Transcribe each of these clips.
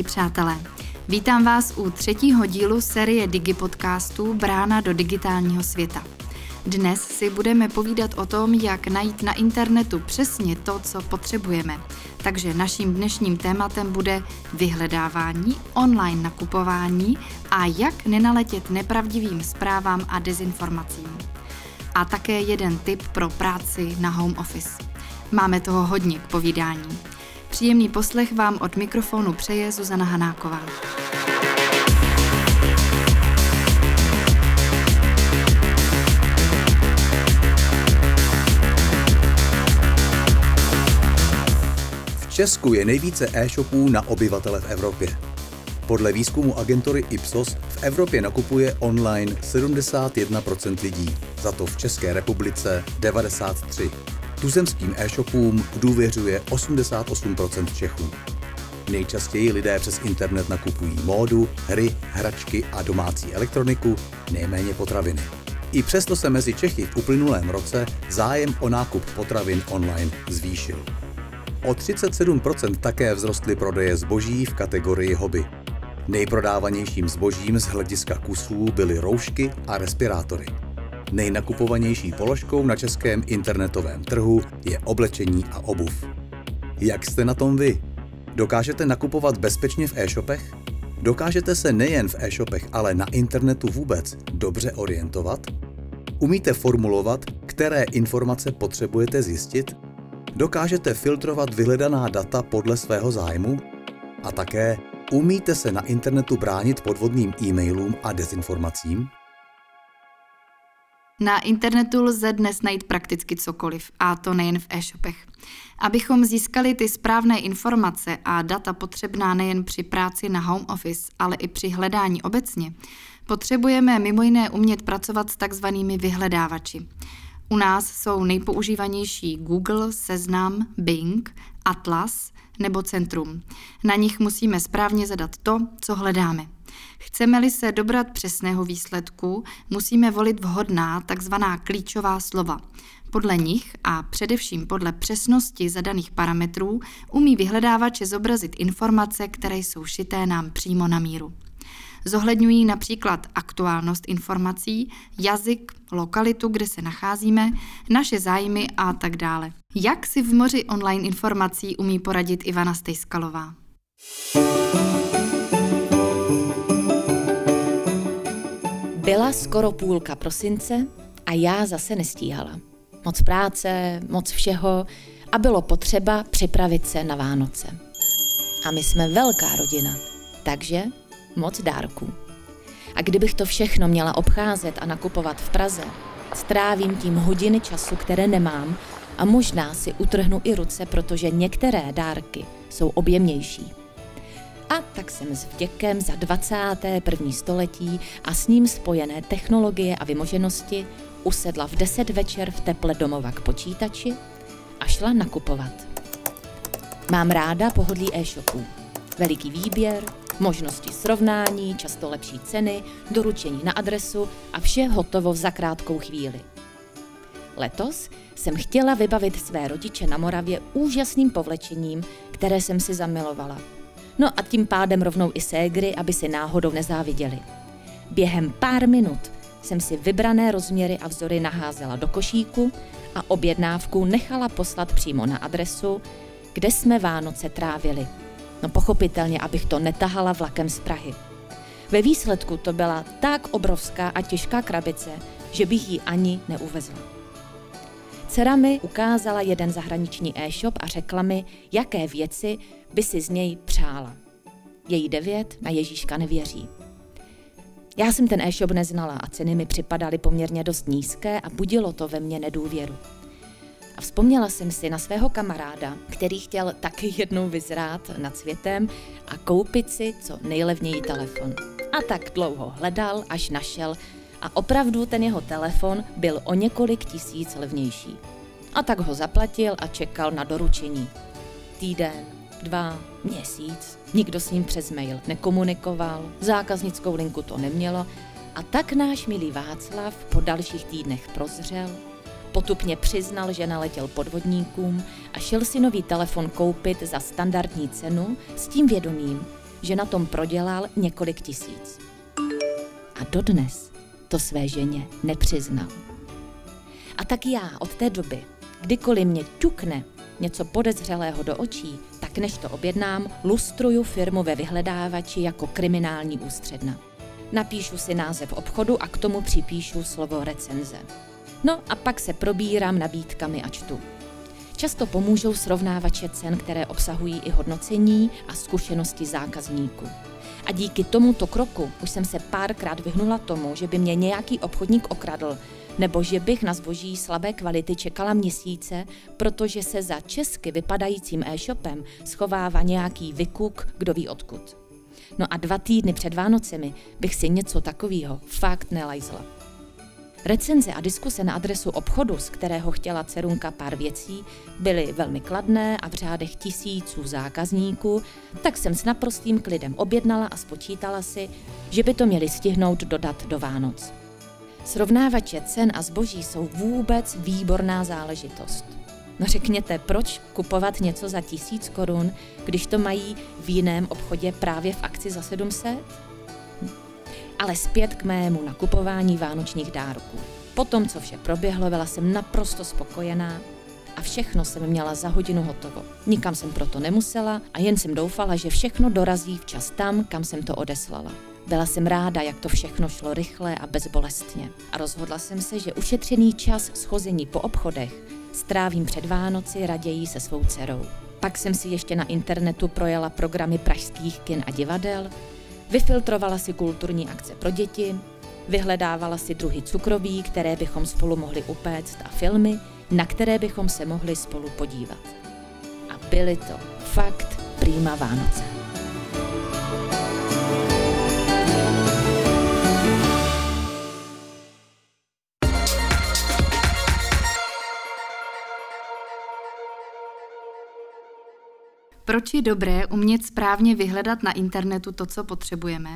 Milí přátelé. Vítám vás u třetího dílu série Digi podcastů Brána do digitálního světa. Dnes si budeme povídat o tom, jak najít na internetu přesně to, co potřebujeme. Takže naším dnešním tématem bude vyhledávání, online nakupování a jak nenaletět nepravdivým zprávám a dezinformacím. A také jeden tip pro práci na home office. Máme toho hodně k povídání. Příjemný poslech vám od mikrofonu přeje Zuzana Hanáková. V Česku je nejvíce e-shopů na obyvatele v Evropě. Podle výzkumu agentury Ipsos v Evropě nakupuje online 71% lidí, za to v České republice 93%. Tuzemským e-shopům důvěřuje 88% Čechů. Nejčastěji lidé přes internet nakupují módu, hry, hračky a domácí elektroniku, nejméně potraviny. I přesto se mezi Čechy v uplynulém roce zájem o nákup potravin online zvýšil. O 37% také vzrostly prodeje zboží v kategorii hobby. Nejprodávanějším zbožím z hlediska kusů byly roušky a respirátory. Nejnakupovanější položkou na českém internetovém trhu je oblečení a obuv. Jak jste na tom vy? Dokážete nakupovat bezpečně v e-shopech? Dokážete se nejen v e-shopech, ale na internetu vůbec dobře orientovat? Umíte formulovat, které informace potřebujete zjistit? Dokážete filtrovat vyhledaná data podle svého zájmu? A také umíte se na internetu bránit podvodným e-mailům a dezinformacím? Na internetu lze dnes najít prakticky cokoliv, a to nejen v e-shopech. Abychom získali ty správné informace a data potřebná nejen při práci na home office, ale i při hledání obecně, potřebujeme mimo jiné umět pracovat s takzvanými vyhledávači. U nás jsou nejpoužívanější Google, Seznam, Bing, Atlas nebo Centrum. Na nich musíme správně zadat to, co hledáme. Chceme-li se dobrat přesného výsledku, musíme volit vhodná takzvaná klíčová slova. Podle nich a především podle přesnosti zadaných parametrů umí vyhledávače zobrazit informace, které jsou šité nám přímo na míru. Zohledňují například aktuálnost informací, jazyk, lokalitu, kde se nacházíme, naše zájmy a tak dále. Jak si v moři online informací umí poradit Ivana Stejskalová? Byla skoro půlka prosince a já zase nestíhala. Moc práce, moc všeho a bylo potřeba připravit se na Vánoce. A my jsme velká rodina, takže moc dárků. A kdybych to všechno měla obcházet a nakupovat v Praze, strávím tím hodiny času, které nemám a možná si utrhnu i ruce, protože některé dárky jsou objemnější. A tak jsem s vděkem za 21. století a s ním spojené technologie a vymoženosti usedla v 10 večer v teple domova k počítači a šla nakupovat. Mám ráda pohodlí e-shopů. Veliký výběr, možnosti srovnání, často lepší ceny, doručení na adresu a vše hotovo za krátkou chvíli. Letos jsem chtěla vybavit své rodiče na Moravě úžasným povlečením, které jsem si zamilovala. No a tím pádem rovnou i ségry, aby si náhodou nezáviděli. Během pár minut jsem si vybrané rozměry a vzory naházela do košíku a objednávku nechala poslat přímo na adresu, kde jsme Vánoce trávili. No pochopitelně, abych to netahala vlakem z Prahy. Ve výsledku to byla tak obrovská a těžká krabice, že bych ji ani neuvezla. Dcera mi ukázala jeden zahraniční e-shop a řekla mi, jaké věci by si z něj přála. Její devět na Ježíška nevěří. Já jsem ten e-shop neznala a ceny mi připadaly poměrně dost nízké a budilo to ve mně nedůvěru. A vzpomněla jsem si na svého kamaráda, který chtěl taky jednou vyzrát nad světem a koupit si co nejlevněji telefon. A tak dlouho hledal, až našel a opravdu ten jeho telefon byl o několik tisíc levnější. A tak ho zaplatil a čekal na doručení. Týden, dva, měsíc, nikdo s ním přes mail nekomunikoval, zákaznickou linku to nemělo a tak náš milý Václav po dalších týdnech prozřel, Potupně přiznal, že naletěl podvodníkům a šel si nový telefon koupit za standardní cenu s tím vědomím, že na tom prodělal několik tisíc. A dodnes to své ženě nepřiznal. A tak já od té doby, kdykoliv mě ťukne něco podezřelého do očí, tak než to objednám, lustruju firmu ve vyhledávači jako kriminální ústředna. Napíšu si název obchodu a k tomu připíšu slovo recenze. No a pak se probírám nabídkami a čtu. Často pomůžou srovnávače cen, které obsahují i hodnocení a zkušenosti zákazníků. A díky tomuto kroku už jsem se párkrát vyhnula tomu, že by mě nějaký obchodník okradl, nebo že bych na zboží slabé kvality čekala měsíce, protože se za česky vypadajícím e-shopem schovává nějaký vykuk, kdo ví odkud. No a dva týdny před Vánocemi bych si něco takového fakt nelajzla. Recenze a diskuse na adresu obchodu, z kterého chtěla Cerunka pár věcí, byly velmi kladné a v řádech tisíců zákazníků, tak jsem s naprostým klidem objednala a spočítala si, že by to měli stihnout dodat do Vánoc. Srovnávače cen a zboží jsou vůbec výborná záležitost. No řekněte, proč kupovat něco za tisíc korun, když to mají v jiném obchodě právě v akci za 700? Ale zpět k mému nakupování vánočních dárků. Po tom, co vše proběhlo, byla jsem naprosto spokojená a všechno jsem měla za hodinu hotovo. Nikam jsem proto nemusela a jen jsem doufala, že všechno dorazí včas tam, kam jsem to odeslala. Byla jsem ráda, jak to všechno šlo rychle a bezbolestně. A rozhodla jsem se, že ušetřený čas schození po obchodech strávím před Vánoci raději se svou dcerou. Pak jsem si ještě na internetu projela programy pražských kin a divadel, vyfiltrovala si kulturní akce pro děti, vyhledávala si druhy cukroví, které bychom spolu mohli upéct a filmy, na které bychom se mohli spolu podívat. A byly to fakt prýma Vánoce. Proč je dobré umět správně vyhledat na internetu to, co potřebujeme?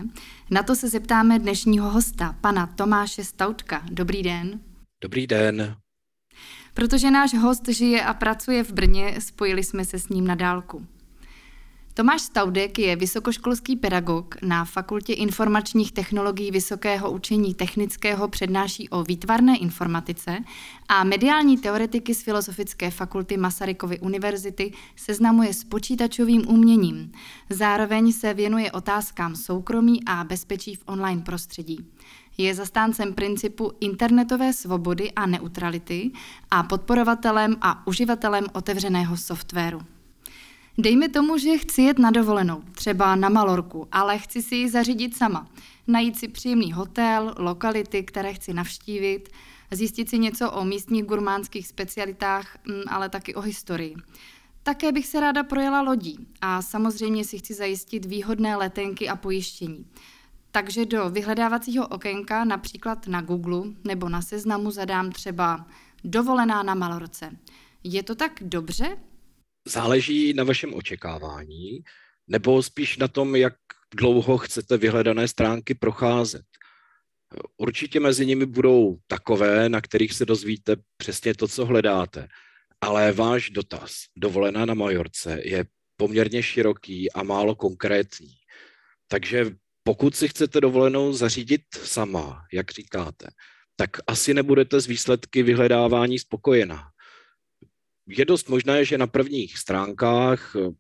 Na to se zeptáme dnešního hosta, pana Tomáše Stautka. Dobrý den. Dobrý den. Protože náš host žije a pracuje v Brně, spojili jsme se s ním na dálku. Tomáš Staudek je vysokoškolský pedagog na Fakultě informačních technologií Vysokého učení technického přednáší o výtvarné informatice a mediální teoretiky z Filozofické fakulty Masarykovy univerzity seznamuje s počítačovým uměním. Zároveň se věnuje otázkám soukromí a bezpečí v online prostředí. Je zastáncem principu internetové svobody a neutrality a podporovatelem a uživatelem otevřeného softwaru. Dejme tomu, že chci jet na dovolenou, třeba na Malorku, ale chci si ji zařídit sama. Najít si příjemný hotel, lokality, které chci navštívit, zjistit si něco o místních gurmánských specialitách, mm, ale taky o historii. Také bych se ráda projela lodí a samozřejmě si chci zajistit výhodné letenky a pojištění. Takže do vyhledávacího okénka, například na Google nebo na seznamu, zadám třeba dovolená na Malorce. Je to tak dobře? Záleží na vašem očekávání, nebo spíš na tom, jak dlouho chcete vyhledané stránky procházet. Určitě mezi nimi budou takové, na kterých se dozvíte přesně to, co hledáte. Ale váš dotaz, dovolená na Majorce, je poměrně široký a málo konkrétní. Takže pokud si chcete dovolenou zařídit sama, jak říkáte, tak asi nebudete z výsledky vyhledávání spokojená je dost možné, že na prvních stránkách eh,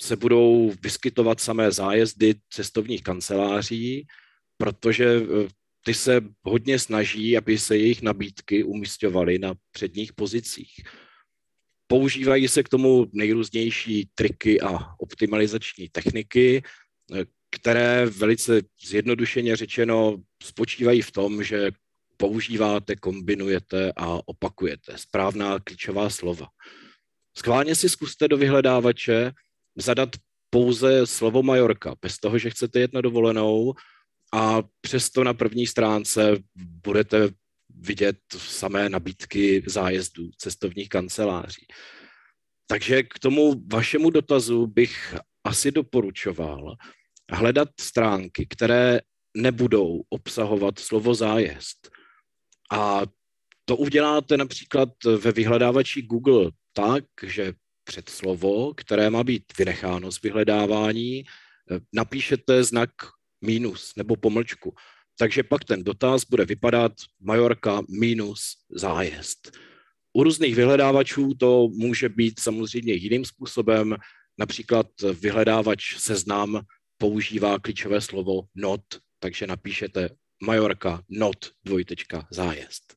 se budou vyskytovat samé zájezdy cestovních kanceláří, protože eh, ty se hodně snaží, aby se jejich nabídky umistovaly na předních pozicích. Používají se k tomu nejrůznější triky a optimalizační techniky, eh, které velice zjednodušeně řečeno spočívají v tom, že používáte, kombinujete a opakujete. Správná klíčová slova. Schválně si zkuste do vyhledávače zadat pouze slovo Majorka, bez toho, že chcete jet na dovolenou a přesto na první stránce budete vidět samé nabídky zájezdů cestovních kanceláří. Takže k tomu vašemu dotazu bych asi doporučoval hledat stránky, které nebudou obsahovat slovo zájezd, a To uděláte například ve vyhledávači Google tak, že před slovo, které má být vynecháno z vyhledávání, napíšete znak mínus nebo pomlčku. Takže pak ten dotaz bude vypadat Majorka minus zájezd. U různých vyhledávačů to může být samozřejmě jiným způsobem. Například vyhledávač seznam používá klíčové slovo not, takže napíšete Majorka not dvojtečka zájezd.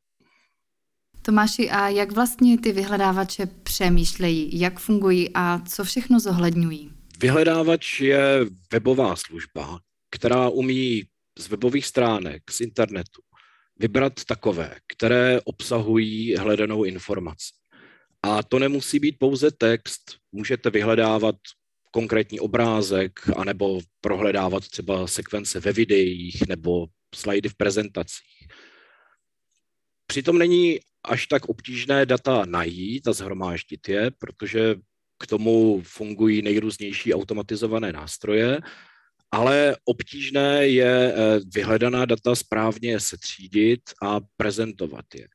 Tomáši, a jak vlastně ty vyhledávače přemýšlejí, jak fungují a co všechno zohledňují? Vyhledávač je webová služba, která umí z webových stránek, z internetu, vybrat takové, které obsahují hledanou informaci. A to nemusí být pouze text, můžete vyhledávat konkrétní obrázek, anebo prohledávat třeba sekvence ve videích nebo slajdy v prezentacích. Přitom není až tak obtížné data najít a zhromáždit je, protože k tomu fungují nejrůznější automatizované nástroje, ale obtížné je eh, vyhledaná data správně setřídit a prezentovat je.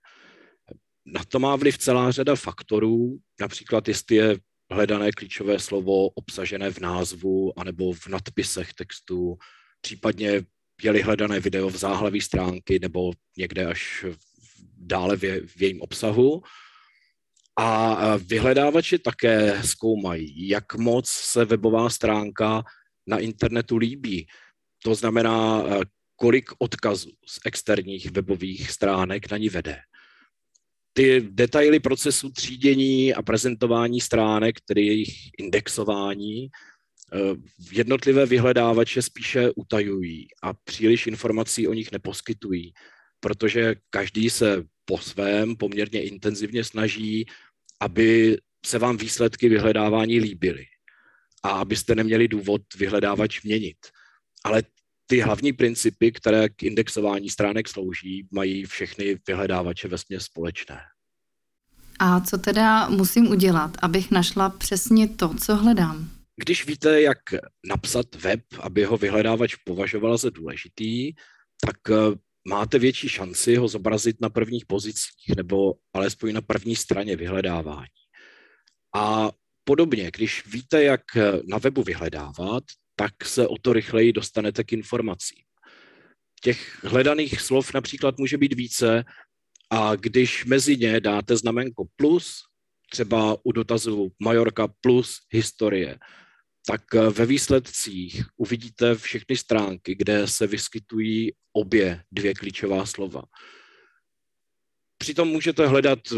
Na to má vliv celá řada faktorů, například jestli je hledané klíčové slovo obsažené v názvu anebo v nadpisech textu, případně je-li hledané video v záhlaví stránky nebo někde až dále v, je, v jejím obsahu. A vyhledávači také zkoumají, jak moc se webová stránka na internetu líbí. To znamená, kolik odkazů z externích webových stránek na ní vede. Ty detaily procesu třídění a prezentování stránek, tedy jejich indexování, jednotlivé vyhledávače spíše utajují a příliš informací o nich neposkytují protože každý se po svém poměrně intenzivně snaží, aby se vám výsledky vyhledávání líbily a abyste neměli důvod vyhledávač měnit. Ale ty hlavní principy, které k indexování stránek slouží, mají všechny vyhledávače ve společné. A co teda musím udělat, abych našla přesně to, co hledám? Když víte, jak napsat web, aby ho vyhledávač považoval za důležitý, tak máte větší šanci ho zobrazit na prvních pozicích nebo alespoň na první straně vyhledávání. A podobně, když víte, jak na webu vyhledávat, tak se o to rychleji dostanete k informacím. Těch hledaných slov například může být více a když mezi ně dáte znamenko plus, třeba u dotazu Majorka plus historie, tak eh, ve výsledcích uvidíte všechny stránky, kde se vyskytují obě dvě klíčová slova. Přitom můžete hledat eh,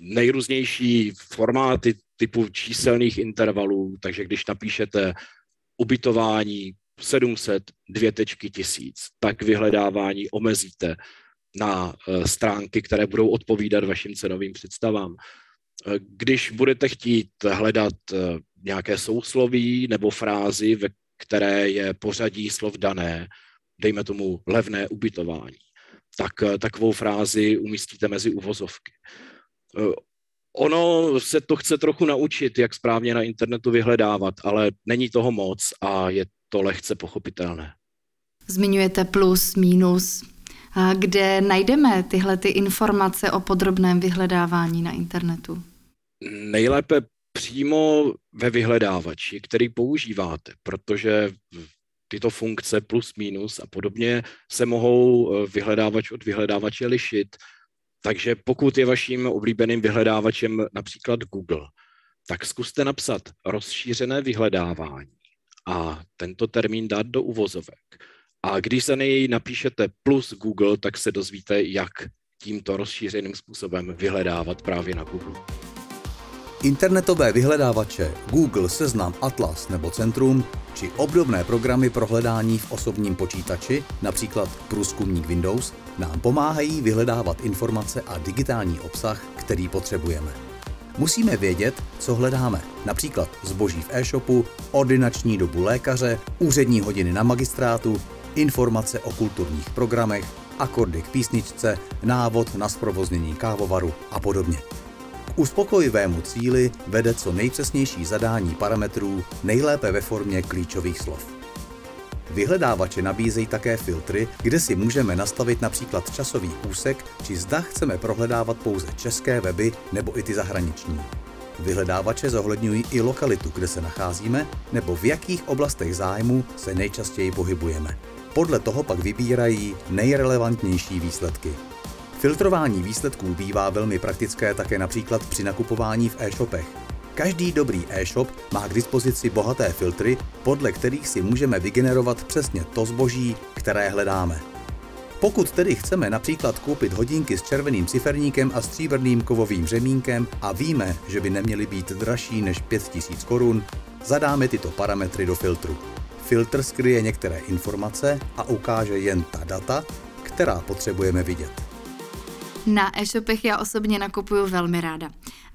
nejrůznější formáty typu číselných intervalů, takže když napíšete ubytování 700, dvě tečky tisíc, tak vyhledávání omezíte na eh, stránky, které budou odpovídat vašim cenovým představám. Když budete chtít hledat nějaké sousloví nebo frázi, ve které je pořadí slov dané, dejme tomu levné ubytování, tak eh, takovou frázi umístíte mezi uvozovky. Eh, ono se to chce trochu naučit, jak správně na internetu vyhledávat, ale není toho moc a je to lehce pochopitelné. Zmiňujete plus, minus. Kde najdeme tyhle ty informace o podrobném vyhledávání na internetu? Nejlépe přímo ve vyhledávači, který používáte, protože tyto funkce plus minus a podobně se mohou eh, vyhledávač od vyhledávače lišit. Takže pokud je vaším oblíbeným vyhledávačem například Google, tak zkuste napsat rozšířené vyhledávání a tento termín dát do uvozovek. A když za něj napíšete plus Google, tak se dozvíte, jak tímto rozšířeným způsobem vyhledávat právě na Google. Internetové vyhledávače Google, Seznam, Atlas nebo Centrum či obdobné programy pro hledání v osobním počítači, například průzkumník Windows, nám pomáhají vyhledávat informace a digitální obsah, který potřebujeme. Musíme vědět, co hledáme, například zboží v e-shopu, ordinační dobu lékaře, úřední hodiny na magistrátu, informace o kulturních programech, akordy k písničce, návod na zprovoznění kávovaru a podobně uspokojivému cíli vede co nejpřesnější zadání parametrů, nejlépe ve formě klíčových slov. Vyhledávače nabízejí také filtry, kde si můžeme nastavit například časový úsek, či zda chceme prohledávat pouze české weby nebo i ty zahraniční. Vyhledávače zohledňují i lokalitu, kde se nacházíme, nebo v jakých oblastech zájmu se nejčastěji pohybujeme. Podle toho pak vybírají nejrelevantnější výsledky. Filtrování výsledků bývá velmi praktické také například při nakupování v e-shopech. Každý dobrý e-shop má k dispozici bohaté filtry, podle kterých si můžeme vygenerovat přesně to zboží, které hledáme. Pokud tedy chceme například koupit hodinky s červeným ciferníkem a stříbrným kovovým řemínkem a víme, že by neměly být dražší než 5000 korun, zadáme tyto parametry do filtru. Filtr skryje některé informace a ukáže jen ta data, která potřebujeme vidět. Na e-shopech já osobně nakupuju velmi ráda.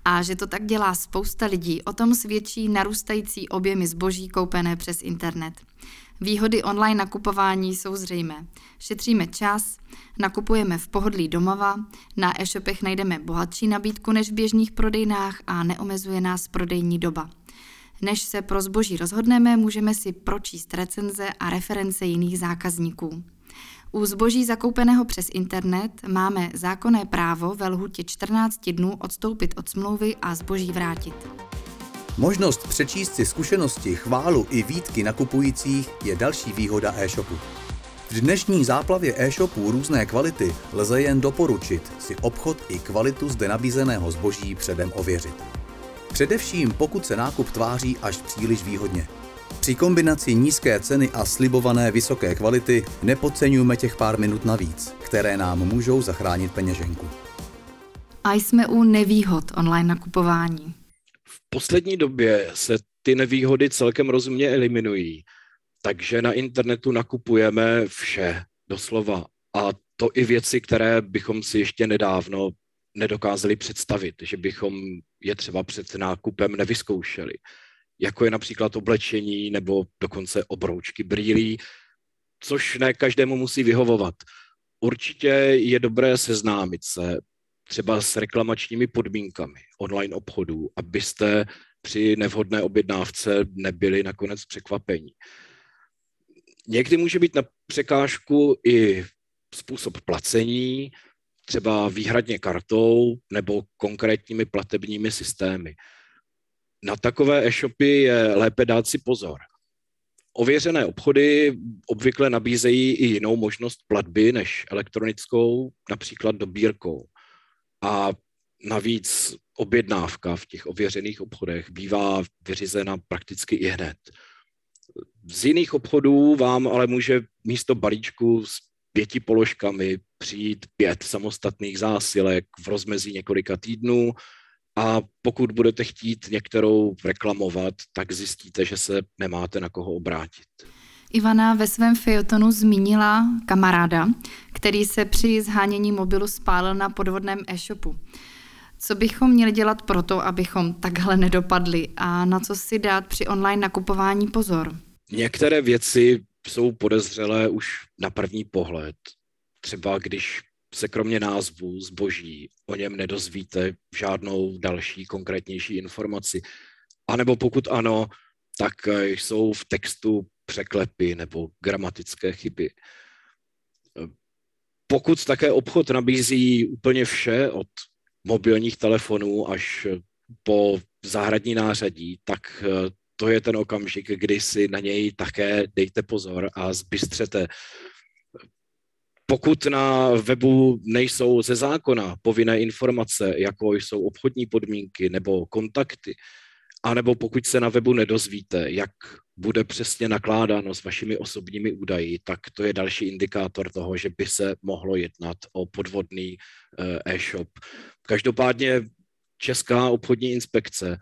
A že to tak dělá spousta lidí, o tom svědčí narůstající objemy zboží koupené přes internet. Výhody online nakupování jsou zřejmé. Šetříme čas, nakupujeme v pohodlí domova, na e-shopech najdeme bohatší nabídku než v běžných prodejnách a neomezuje nás prodejní doba. Než se pro zboží rozhodneme, můžeme si pročíst recenze a reference jiných zákazníků. U zboží zakoupeného přes internet máme zákonné právo ve lhutě 14 dnů odstoupit od smlouvy a zboží vrátit. Možnost přečíst si zkušenosti, chválu i výtky nakupujících je další výhoda e-shopu. V dnešní záplavě e-shopů různé kvality lze jen doporučit si obchod i kvalitu zde nabízeného zboží předem ověřit. Především pokud se nákup tváří až příliš výhodně. Při kombinaci nízké ceny a slibované vysoké kvality nepodceňujeme těch pár minut navíc, které nám můžou zachránit peněženku. A jsme u nevýhod online nakupování. V poslední době se ty nevýhody celkem rozumně eliminují, takže na internetu nakupujeme vše, doslova. A to i věci, které bychom si ještě nedávno nedokázali představit, že bychom je třeba před nákupem nevyzkoušeli jako je například oblečení nebo dokonce obroučky brýlí, což ne každému musí vyhovovat. Určitě je dobré seznámit se třeba s reklamačními podmínkami online obchodů, abyste při nevhodné objednávce nebyli nakonec překvapení. Někdy může být na překážku i způsob placení, třeba výhradně kartou nebo konkrétními platebními systémy. Na takové e-shopy je lépe dát si pozor. Ověřené obchody obvykle nabízejí i jinou možnost platby než elektronickou, například dobírkou. A navíc objednávka v těch ověřených obchodech bývá vyřízena prakticky i hned. Z jiných obchodů vám ale může místo balíčku s pěti položkami přijít pět samostatných zásilek v rozmezí několika týdnů a pokud budete chtít některou reklamovat, tak zjistíte, že se nemáte na koho obrátit. Ivana ve svém Fiotonu zmínila kamaráda, který se při zhánění mobilu spálil na podvodném e-shopu. Co bychom měli dělat proto, abychom takhle nedopadli a na co si dát při online nakupování pozor? Některé věci jsou podezřelé už na první pohled. Třeba když se kromě názvu zboží o něm nedozvíte žádnou další konkrétnější informaci. A nebo pokud ano, tak eh, jsou v textu překlepy nebo gramatické chyby. Pokud také obchod nabízí úplně vše od mobilních telefonů až po zahradní nářadí, tak eh, to je ten okamžik, kdy si na něj také dejte pozor a zbystřete pokud na webu nejsou ze zákona povinné informace, jako jsou obchodní podmínky nebo kontakty, anebo pokud se na webu nedozvíte, jak bude přesně nakládáno s vašimi osobními údaji, tak to je další indikátor toho, že by se mohlo jednat o podvodný eh, e-shop. Každopádně Česká obchodní inspekce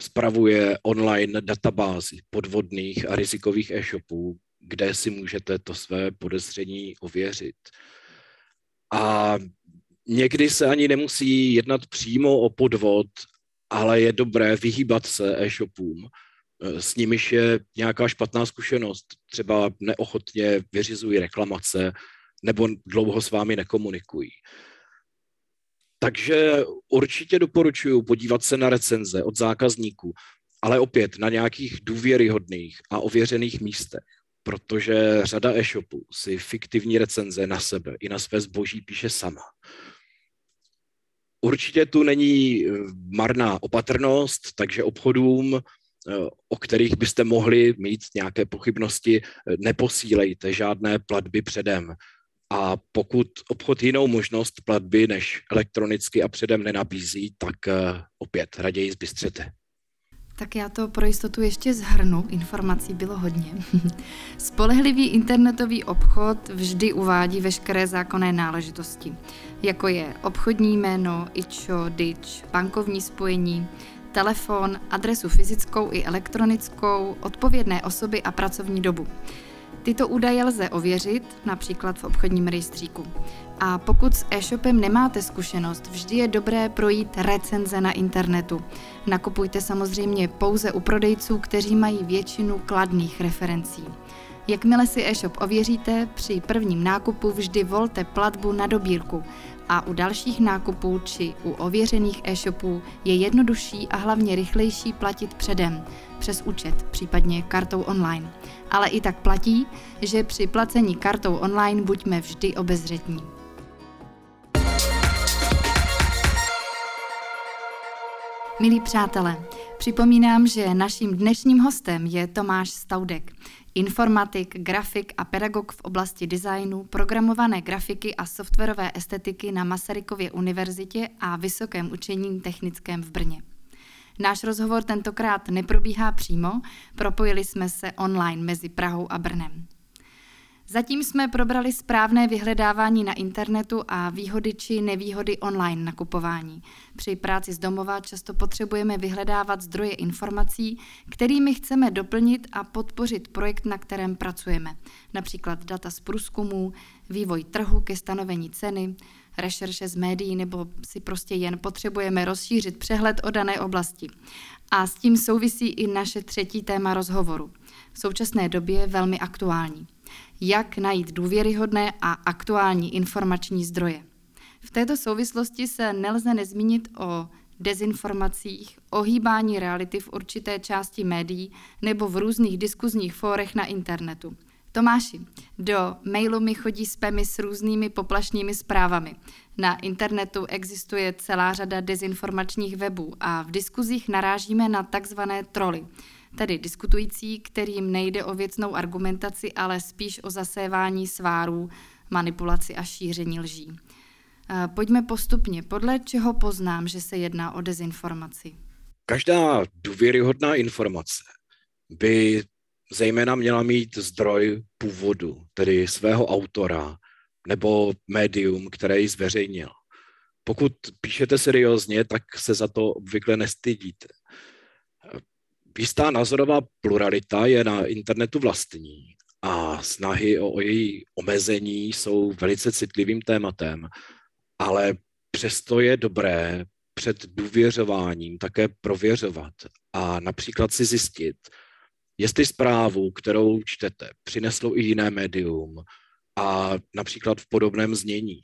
spravuje online databázy podvodných a rizikových e-shopů, kde si můžete to své podezření ověřit. A někdy se ani nemusí jednat přímo o podvod, ale je dobré vyhýbat se e-shopům, s nimiž je nějaká špatná zkušenost. Třeba neochotně vyřizují reklamace nebo dlouho s vámi nekomunikují. Takže určitě doporučuji podívat se na recenze od zákazníků, ale opět na nějakých důvěryhodných a ověřených místech protože řada e-shopů si fiktivní recenze na sebe i na své zboží píše sama. Určitě tu není eh, marná opatrnost, takže obchodům, eh, o kterých byste mohli mít nějaké pochybnosti, eh, neposílejte žádné platby předem. A pokud obchod jinou možnost platby než elektronicky a předem nenabízí, tak opět raději zbystřete. Tak já to pro jistotu ještě zhrnu, informací bylo hodně. Spolehlivý internetový obchod vždy uvádí veškeré zákonné náležitosti, jako je obchodní jméno, IČO, DIČ, bankovní spojení, telefon, adresu fyzickou i elektronickou, odpovědné osoby a pracovní dobu. Tyto údaje lze ověřit, například v obchodním rejstříku. A pokud s e-shopem nemáte zkušenost, vždy je dobré projít recenze na internetu. Nakupujte samozřejmě pouze u prodejců, kteří mají většinu kladných referencí. Jakmile si e-shop ověříte, při prvním nákupu vždy volte platbu na dobírku a u dalších nákupů či u ověřených e-shopů je jednodušší a hlavně rychlejší platit předem, přes účet, případně kartou online. Ale i tak platí, že při placení kartou online buďme vždy obezřetní. Milí přátelé, připomínám, že naším dnešním hostem je Tomáš Staudek, informatik, grafik a pedagog v oblasti designu, programované grafiky a softwarové estetiky na Masarykově univerzitě a Vysokém učení technickém v Brně. Náš rozhovor tentokrát neprobíhá přímo, propojili jsme se online mezi Prahou a Brnem. Zatím jsme probrali správné vyhledávání na internetu a výhody či nevýhody online nakupování. Při práci z domova často potřebujeme vyhledávat zdroje informací, kterými chceme doplnit a podpořit projekt, na kterém pracujeme. Například data z průzkumů, vývoj trhu ke stanovení ceny, rešerše z médií nebo si prostě jen potřebujeme rozšířit přehled o dané oblasti. A s tím souvisí i naše třetí téma rozhovoru. V současné době velmi aktuální jak najít důvěryhodné a aktuální informační zdroje. V této souvislosti se nelze nezmínit o dezinformacích, ohýbání reality v určité části médií nebo v různých diskuzních fórech na internetu. Tomáši, do mailu mi chodí spamy s různými poplašnými zprávami. Na internetu existuje celá řada dezinformačních webů a v diskuzích narážíme na takzvané troly – tedy diskutující, kterým nejde o věcnou argumentaci, ale spíš o zasévání svárů, manipulaci a šíření lží. Eh, pojďme postupně. Podle čeho poznám, že se jedná o dezinformaci? Každá důvěryhodná informace by zejména měla mít zdroj původu, tedy svého autora nebo médium, které ji zveřejnil. Pokud píšete seriózně, tak se za to obvykle nestydíte. Jistá názorová pluralita je na internetu vlastní a snahy o, o její omezení jsou velice citlivým tématem, ale přesto je dobré před důvěřováním také prověřovat a například si zjistit, jestli zprávu, kterou čtete, přineslo i jiné médium a například v podobném znění.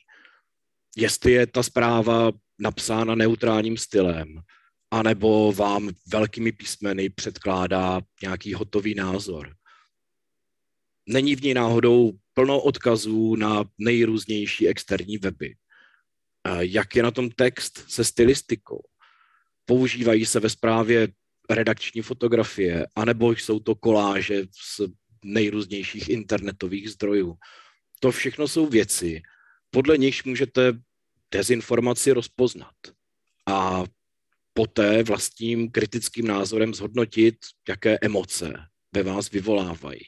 Jestli je ta zpráva napsána neutrálním stylem, anebo vám velkými písmeny předkládá nějaký hotový názor. Není v ní náhodou plno odkazů na nejrůznější externí weby. Jak je na tom text se stylistikou? Používají se ve zprávě redakční fotografie, anebo jsou to koláže z nejrůznějších internetových zdrojů. To všechno jsou věci, podle nichž můžete dezinformaci rozpoznat. A poté vlastním kritickým názorem zhodnotit, jaké emoce ve vás vyvolávají.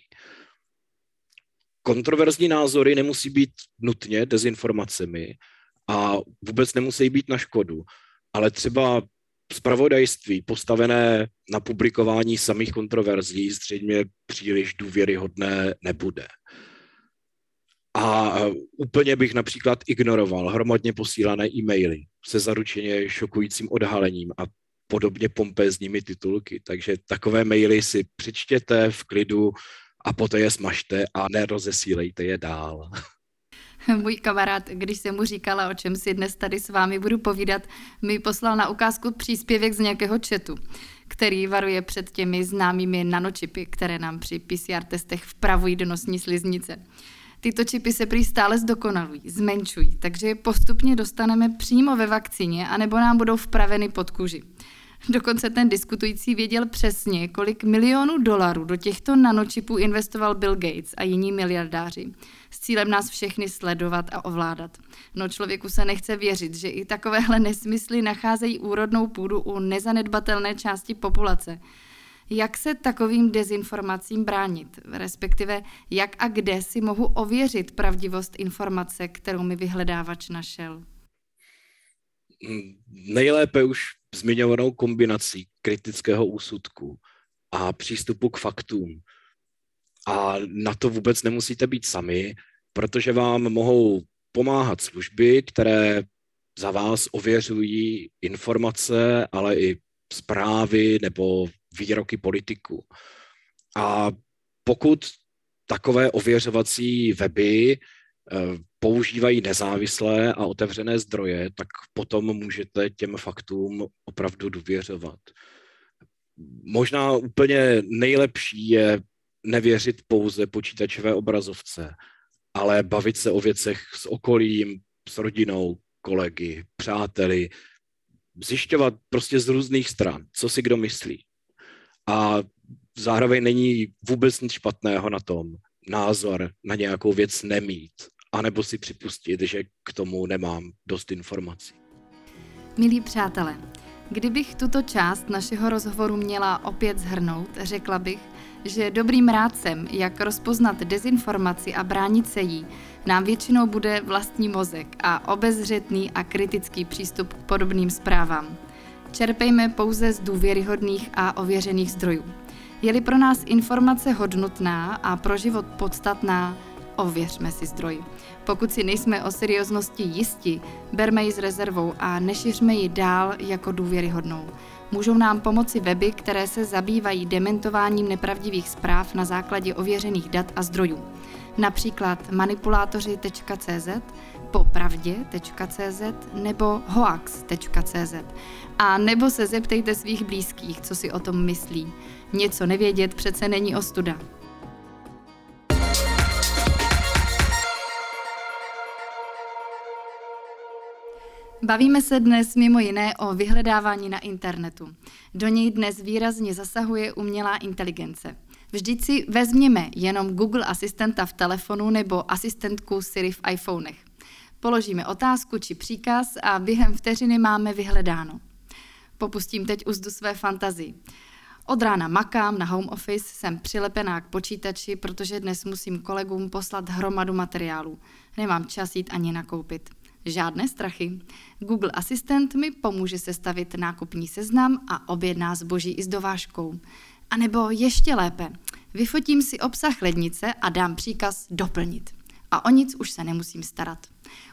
Kontroverzní názory nemusí být nutně dezinformacemi a vůbec nemusí být na škodu, ale třeba zpravodajství postavené na publikování samých kontroverzí zřejmě příliš důvěryhodné nebude. A úplně bych například ignoroval hromadně posílané e-maily se zaručeně šokujícím odhalením a podobně pompézními titulky. Takže takové maily si přečtěte v klidu a poté je smažte a nerozesílejte je dál. Můj kamarád, když jsem mu říkala, o čem si dnes tady s vámi budu povídat, mi poslal na ukázku příspěvek z nějakého četu. který varuje před těmi známými nanočipy, které nám při PCR testech vpravují do nosní sliznice. Tyto čipy se prý stále zdokonalují, zmenšují, takže je postupně dostaneme přímo ve vakcíně, anebo nám budou vpraveny pod kůži. Dokonce ten diskutující věděl přesně, kolik milionů dolarů do těchto nanočipů investoval Bill Gates a jiní miliardáři s cílem nás všechny sledovat a ovládat. No člověku se nechce věřit, že i takovéhle nesmysly nacházejí úrodnou půdu u nezanedbatelné části populace. Jak se takovým dezinformacím bránit, respektive jak a kde si mohu ověřit pravdivost informace, kterou mi vyhledávač našel? Nejlépe už zmiňovanou kombinací kritického úsudku a přístupu k faktům. A na to vůbec nemusíte být sami, protože vám mohou pomáhat služby, které za vás ověřují informace, ale i zprávy nebo výroky politiků. A pokud takové ověřovací weby používají nezávislé a otevřené zdroje, tak potom můžete těm faktům opravdu důvěřovat. Možná úplně nejlepší je nevěřit pouze počítačové obrazovce, ale bavit se o věcech s okolím, s rodinou, kolegy, přáteli, zjišťovat prostě z různých stran, co si kdo myslí. A zároveň není vůbec nic špatného na tom názor na nějakou věc nemít, anebo si připustit, že k tomu nemám dost informací. Milí přátelé, kdybych tuto část našeho rozhovoru měla opět zhrnout, řekla bych, že dobrým rádcem, jak rozpoznat dezinformaci a bránit se jí, nám většinou bude vlastní mozek a obezřetný a kritický přístup k podobným zprávám. Čerpejme pouze z důvěryhodných a ověřených zdrojů. Je-li pro nás informace hodnotná a pro život podstatná, ověřme si zdroj. Pokud si nejsme o serióznosti jisti, berme ji s rezervou a nešiřme ji dál jako důvěryhodnou. Můžou nám pomoci weby, které se zabývají dementováním nepravdivých zpráv na základě ověřených dat a zdrojů. Například manipulátoři.cz, popravdě.cz nebo hoax.cz. A nebo se zeptejte svých blízkých, co si o tom myslí. Něco nevědět přece není ostuda. Bavíme se dnes mimo jiné o vyhledávání na internetu. Do něj dnes výrazně zasahuje umělá inteligence. Vždyť si vezměme jenom Google asistenta v telefonu nebo asistentku Siri v iPhonech. Položíme otázku či příkaz a během vteřiny máme vyhledáno. Popustím teď uzdu své fantazii. Od rána makám na home office, jsem přilepená k počítači, protože dnes musím kolegům poslat hromadu materiálů. Nemám čas jít ani nakoupit. Žádné strachy. Google Asistent mi pomůže sestavit nákupní seznam a objedná zboží i s dovážkou. A nebo ještě lépe, vyfotím si obsah lednice a dám příkaz doplnit. A o nic už se nemusím starat.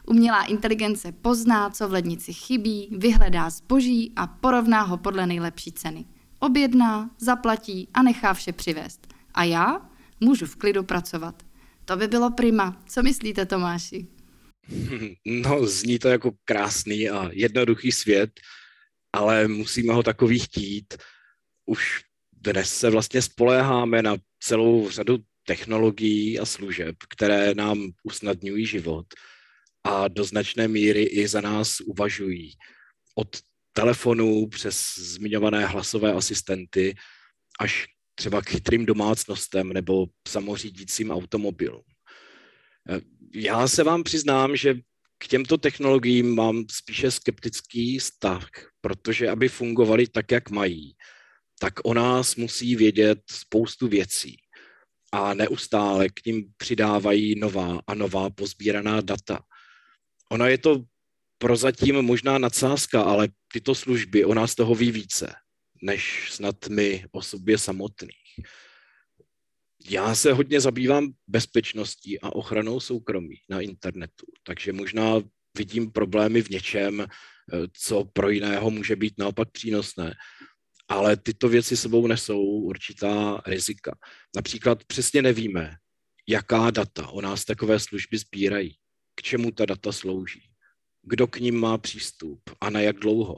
Umělá inteligence pozná, co v lednici chybí, vyhledá zboží a porovná ho podle nejlepší ceny. Objedná, zaplatí a nechá vše přivést. A já můžu v klidu pracovat. To by bylo prima. Co myslíte, Tomáši? No, zní to jako krásný a jednoduchý svět, ale musíme ho takový chtít. Už dnes se vlastně spoléháme na celou řadu technologií a služeb, které nám usnadňují život a do značné míry i za nás uvažují. Od telefonů přes zmiňované hlasové asistenty až třeba k chytrým domácnostem nebo samořídícím automobilům. Já se vám přiznám, že k těmto technologiím mám spíše skeptický stav, protože aby fungovaly tak, jak mají, tak o nás musí vědět spoustu věcí a neustále k ním přidávají nová a nová pozbíraná data. Ono je to prozatím možná nadsázka, ale tyto služby o nás toho ví více, než snad my o sobě samotných. Já se hodně zabývám bezpečností a ochranou soukromí na internetu, takže možná vidím problémy v něčem, eh, co pro jiného může být naopak přínosné. Ale tyto věci sebou nesou určitá rizika. Například přesně nevíme, jaká data o nás takové služby sbírají, k čemu ta data slouží, kdo k ním má přístup a na jak dlouho.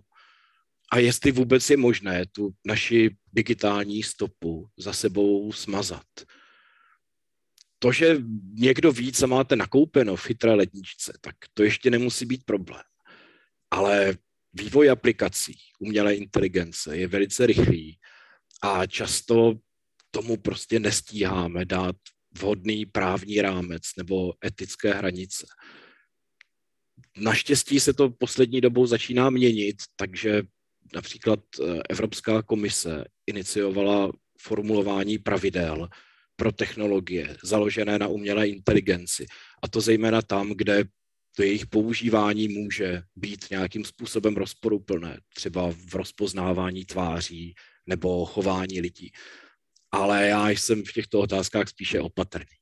A jestli vůbec je možné tu naši digitální stopu za sebou smazat. To, že někdo ví, co máte nakoupeno v chytré ledničce, tak to ještě nemusí být problém. Ale vývoj aplikací umělé inteligence je velice rychlý a často tomu prostě nestíháme dát vhodný právní rámec nebo etické hranice. Naštěstí se to poslední dobou začíná měnit, takže například eh, Evropská komise iniciovala formulování pravidel pro technologie založené na umělé inteligenci. A to zejména tam, kde to jejich používání může být nějakým způsobem rozporuplné, třeba v rozpoznávání tváří nebo chování lidí. Ale já jsem v těchto otázkách spíše opatrný.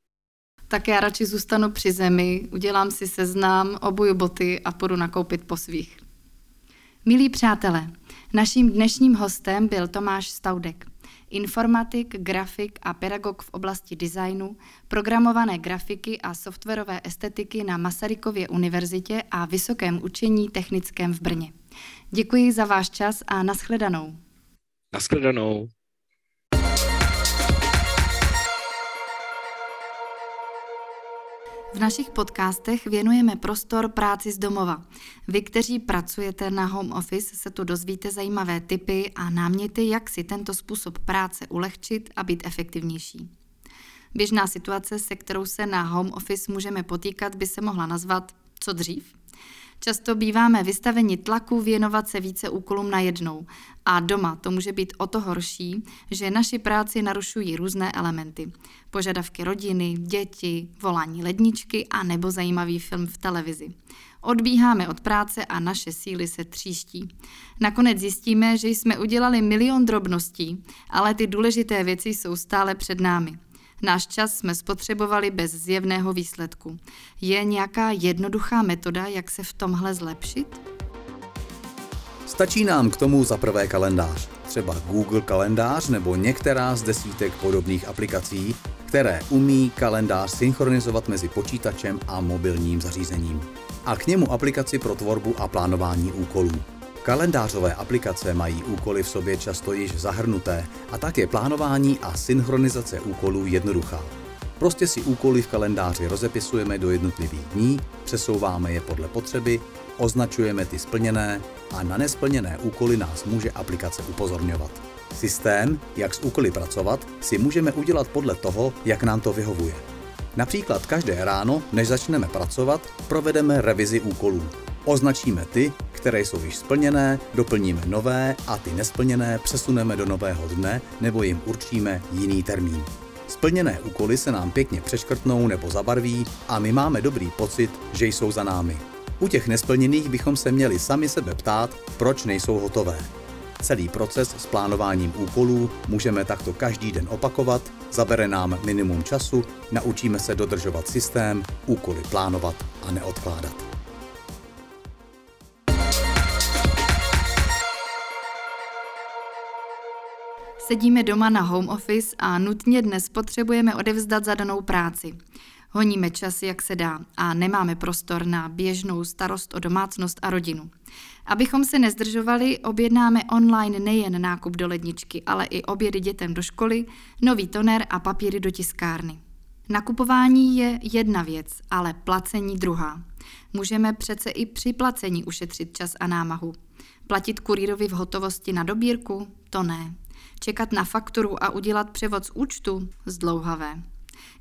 Tak já radši zůstanu při zemi, udělám si seznam, obuju boty a půjdu nakoupit po svých. Milí přátelé, naším dnešním hostem byl Tomáš Staudek, informatik, grafik a pedagog v oblasti designu, programované grafiky a softwarové estetiky na Masarykově univerzitě a Vysokém učení technickém v Brně. Děkuji za váš čas a nashledanou. Nashledanou. V našich podcastech věnujeme prostor práci z domova. Vy, kteří pracujete na home office, se tu dozvíte zajímavé tipy a náměty, jak si tento způsob práce ulehčit a být efektivnější. Běžná situace, se kterou se na home office můžeme potýkat, by se mohla nazvat co dřív? Často býváme vystaveni tlaku věnovat se více úkolům najednou a doma to může být o to horší, že naši práci narušují různé elementy. Požadavky rodiny, děti, volání ledničky a nebo zajímavý film v televizi. Odbíháme od práce a naše síly se tříští. Nakonec zjistíme, že jsme udělali milion drobností, ale ty důležité věci jsou stále před námi. Náš čas jsme spotřebovali bez zjevného výsledku. Je nějaká jednoduchá metoda, jak se v tomhle zlepšit? Stačí nám k tomu za prvé kalendář, třeba Google kalendář nebo některá z desítek podobných aplikací, které umí kalendář synchronizovat mezi počítačem a mobilním zařízením. A k němu aplikaci pro tvorbu a plánování úkolů. Kalendářové aplikace mají úkoly v sobě často již zahrnuté a tak je plánování a synchronizace úkolů jednoduchá. Prostě si úkoly v kalendáři rozepisujeme do jednotlivých dní, přesouváme je podle potřeby, označujeme ty splněné a na nesplněné úkoly nás může aplikace upozorňovat. Systém, jak s úkoly pracovat, si můžeme udělat podle toho, jak nám to vyhovuje. Například každé ráno, než začneme pracovat, provedeme revizi úkolů. Označíme ty, které jsou již splněné, doplníme nové a ty nesplněné přesuneme do nového dne nebo jim určíme jiný termín. Splněné úkoly se nám pěkně přeškrtnou nebo zabarví a my máme dobrý pocit, že jsou za námi. U těch nesplněných bychom se měli sami sebe ptát, proč nejsou hotové. Celý proces s plánováním úkolů můžeme takto každý den opakovat, zabere nám minimum času, naučíme se dodržovat systém, úkoly plánovat a neodkládat. Sedíme doma na home office a nutně dnes potřebujeme odevzdat zadanou práci. Honíme čas, jak se dá a nemáme prostor na běžnou starost o domácnost a rodinu. Abychom se nezdržovali, objednáme online nejen nákup do ledničky, ale i obědy dětem do školy, nový toner a papíry do tiskárny. Nakupování je jedna věc, ale placení druhá. Můžeme přece i při placení ušetřit čas a námahu. Platit kurýrovi v hotovosti na dobírku? To ne. Čekat na fakturu a udělat převod z účtu? Zdlouhavé.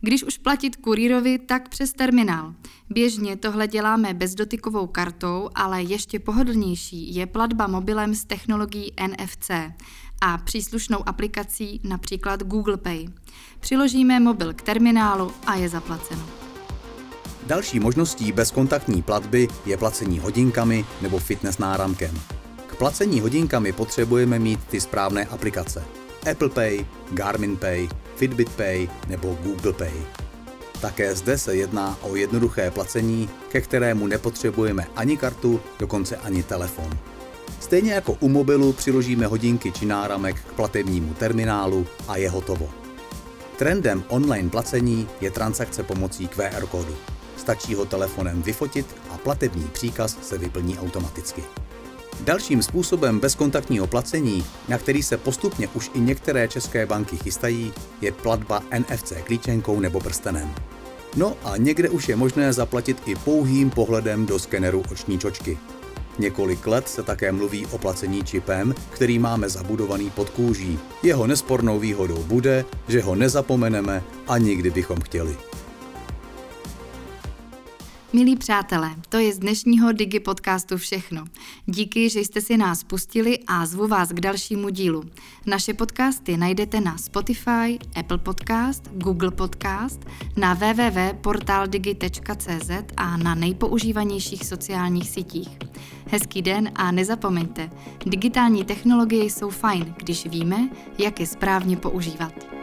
Když už platit kurýrovi, tak přes terminál. Běžně tohle děláme bezdotykovou kartou, ale ještě pohodlnější je platba mobilem s technologií NFC a příslušnou aplikací například Google Pay. Přiložíme mobil k terminálu a je zaplaceno. Další možností bezkontaktní platby je placení hodinkami nebo fitness náramkem. Placení hodinkami potřebujeme mít ty správné aplikace. Apple Pay, Garmin Pay, Fitbit Pay nebo Google Pay. Také zde se jedná o jednoduché placení, ke kterému nepotřebujeme ani kartu, dokonce ani telefon. Stejně jako u mobilu přiložíme hodinky či náramek k platebnímu terminálu a je hotovo. Trendem online placení je transakce pomocí QR kódu. Stačí ho telefonem vyfotit a platební příkaz se vyplní automaticky. Dalším způsobem bezkontaktního placení, na který se postupně už i některé české banky chystají, je platba NFC klíčenkou nebo prstenem. No a někde už je možné zaplatit i pouhým pohledem do skeneru oční čočky. Několik let se také mluví o placení čipem, který máme zabudovaný pod kůží. Jeho nespornou výhodou bude, že ho nezapomeneme ani kdybychom chtěli. Milí přátelé, to je z dnešního Digi podcastu všechno. Díky, že jste si nás pustili a zvu vás k dalšímu dílu. Naše podcasty najdete na Spotify, Apple Podcast, Google Podcast, na www.portaldigi.cz a na nejpoužívanějších sociálních sítích. Hezký den a nezapomeňte, digitální technologie jsou fajn, když víme, jak je správně používat.